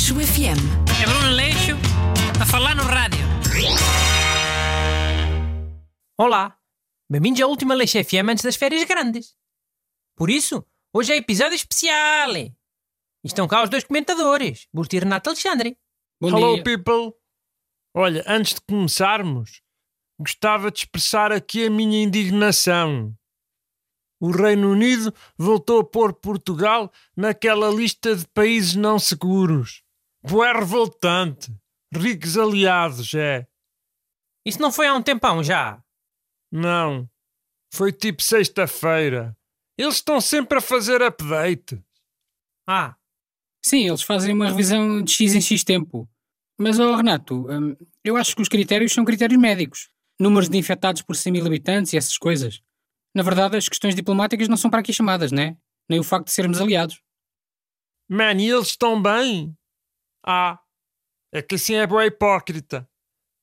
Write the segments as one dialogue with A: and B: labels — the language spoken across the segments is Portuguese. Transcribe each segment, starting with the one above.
A: Leixo FM.
B: É Bruno Leixo a falar no rádio. Olá, bem-vindos à última Leixo FM antes das férias grandes. Por isso, hoje é episódio especial. E estão cá os dois comentadores, Burti e Renato Alexandre.
C: Bom
D: Hello,
C: dia.
D: people! Olha, antes de começarmos, gostava de expressar aqui a minha indignação. O Reino Unido voltou a pôr Portugal naquela lista de países não seguros. Bué revoltante. Ricos aliados, é.
B: Isso não foi há um tempão já.
D: Não. Foi tipo sexta-feira. Eles estão sempre a fazer update.
B: Ah,
C: Sim, eles fazem uma revisão de X em X tempo. Mas, ó Renato, hum, eu acho que os critérios são critérios médicos. Números de infectados por 100 mil habitantes e essas coisas. Na verdade, as questões diplomáticas não são para aqui chamadas, né? Nem o facto de sermos aliados.
D: Man, e eles estão bem? Ah, é que assim é boa hipócrita.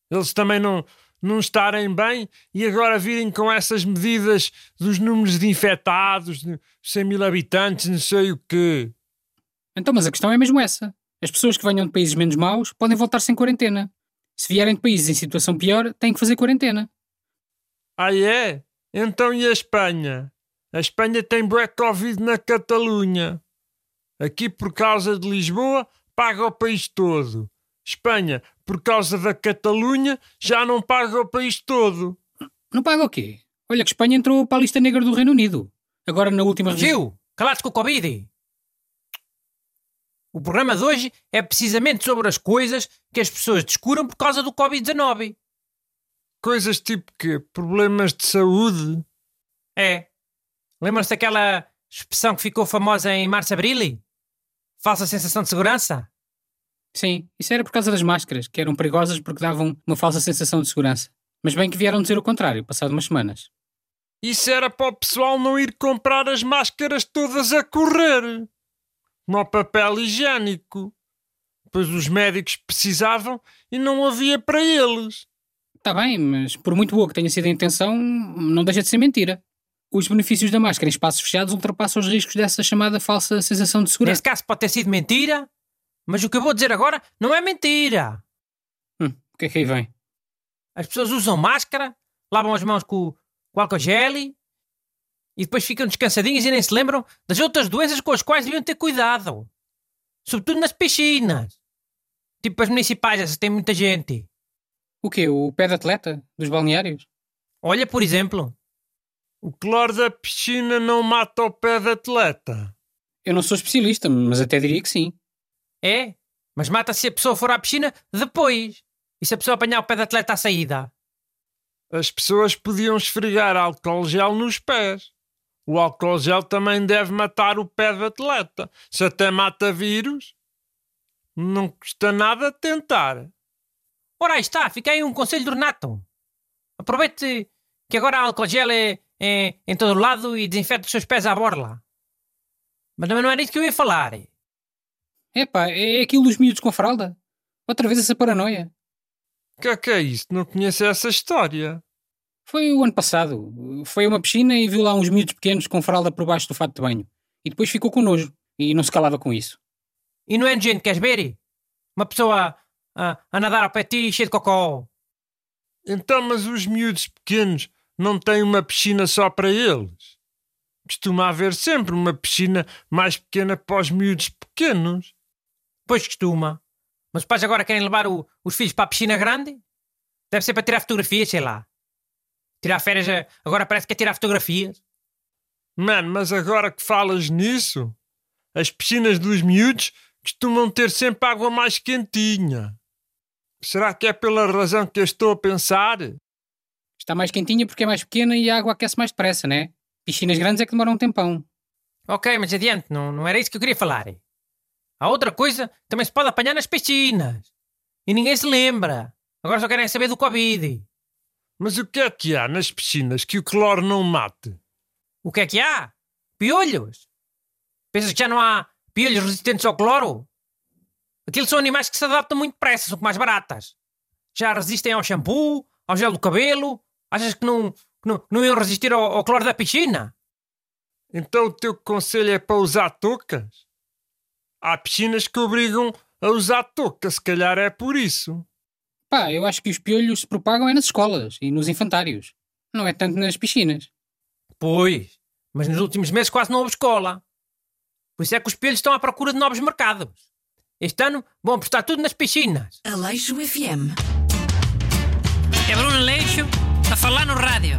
D: Eles também não, não estarem bem e agora virem com essas medidas dos números de infectados, de 100 mil habitantes, não sei o quê.
C: Então, mas a questão é mesmo essa. As pessoas que venham de países menos maus podem voltar sem quarentena. Se vierem de países em situação pior, têm que fazer quarentena.
D: Ah, é? Então e a Espanha? A Espanha tem bué Covid na Catalunha. Aqui, por causa de Lisboa, paga o país todo. Espanha, por causa da Catalunha, já não paga o país todo.
C: Não paga o quê? Olha que Espanha entrou para a lista negra do Reino Unido. Agora na última revisão.
B: Gil, calaste com o Covid. O programa de hoje é precisamente sobre as coisas que as pessoas descuram por causa do Covid-19.
D: Coisas tipo que problemas de saúde.
B: É. Lembram-se daquela expressão que ficou famosa em março-abril? Falsa sensação de segurança?
C: Sim, isso era por causa das máscaras, que eram perigosas porque davam uma falsa sensação de segurança. Mas bem que vieram dizer o contrário, passado umas semanas.
D: Isso era para o pessoal não ir comprar as máscaras todas a correr. No papel higiênico. Pois os médicos precisavam e não havia para eles.
C: Está bem, mas por muito boa que tenha sido a intenção, não deixa de ser mentira. Os benefícios da máscara em espaços fechados ultrapassam os riscos dessa chamada falsa sensação de segurança.
B: Nesse caso pode ter sido mentira, mas o que eu vou dizer agora não é mentira.
C: Hum, o que é que aí vem?
B: As pessoas usam máscara, lavam as mãos com, com álcool gel e depois ficam descansadinhas e nem se lembram das outras doenças com as quais deviam ter cuidado. Sobretudo nas piscinas. Tipo as municipais, essas têm muita gente.
C: O quê? O pé de atleta? Dos balneários?
B: Olha, por exemplo,
D: O cloro da piscina não mata o pé de atleta.
C: Eu não sou especialista, mas até diria que sim.
B: é, mas mata se a pessoa for à piscina depois. E se a pessoa apanhar o pé de atleta à saída?
D: As pessoas podiam esfregar álcool gel nos pés. O álcool gel também deve matar o pé de atleta. Se até mata vírus, não custa nada tentar.
B: Ora, aí está, fica aí um conselho do Renato. Aproveite que agora álcool gel é, é, em todo lado e desinfete os seus pés à borla. Mas também não era isso que eu ia falar.
C: Epá, é aquilo dos miúdos com fralda? Outra vez essa paranoia.
D: Que é que é isso? Não conheço essa história.
C: Foi o ano passado. Foi a uma piscina e viu lá uns miúdos pequenos com fralda por baixo do fato de banho. E depois ficou com nojo. E não se calava com isso.
B: E não é nojento, queres ver? Uma pessoa a, a nadar ao pé de ti cheio de cocó.
D: Então, mas os miúdos pequenos não têm uma piscina só para eles? Costuma haver sempre uma piscina mais pequena para os miúdos pequenos.
B: Pois costuma. Mas os pais agora querem levar o- os filhos para a piscina grande? Deve ser para tirar fotografias, sei lá. Tirar férias, agora parece que é tirar fotografias.
D: Mano, mas agora que falas nisso, as piscinas dos miúdos costumam ter sempre água mais quentinha. Será que é pela razão que eu estou a pensar?
C: Está mais quentinha porque é mais pequena e a água aquece mais depressa, né? Piscinas grandes é que demoram um tempão.
B: Ok, mas adiante, não, não era isso que eu queria falar. Há outra coisa que também se pode apanhar nas piscinas. E ninguém se lembra. Agora só querem saber do Covid.
D: Mas o que é que há nas piscinas que o cloro não mate?
B: O que é que há? Piolhos? Pensas que já não há piolhos resistentes ao cloro? Aqueles são animais que se adaptam muito depressa, são as baratas. Já resistem ao shampoo, ao gel do cabelo. Achas que não, que não, não iam resistir ao, ao cloro da piscina?
D: Então o teu conselho é para usar toucas? Há piscinas que obrigam a usar touca, se calhar é por isso.
C: Pá, eu acho que os piolhos se propagam é nas escolas e nos infantários. Não é tanto nas piscinas.
B: Pois, mas nos últimos meses quase não houve escola. Por isso é que os piolhos estão à procura de novos mercados. Este ano vão apostar tudo nas piscinas.
A: Aleixo FM.
E: É Bruno Leixo a falar no rádio.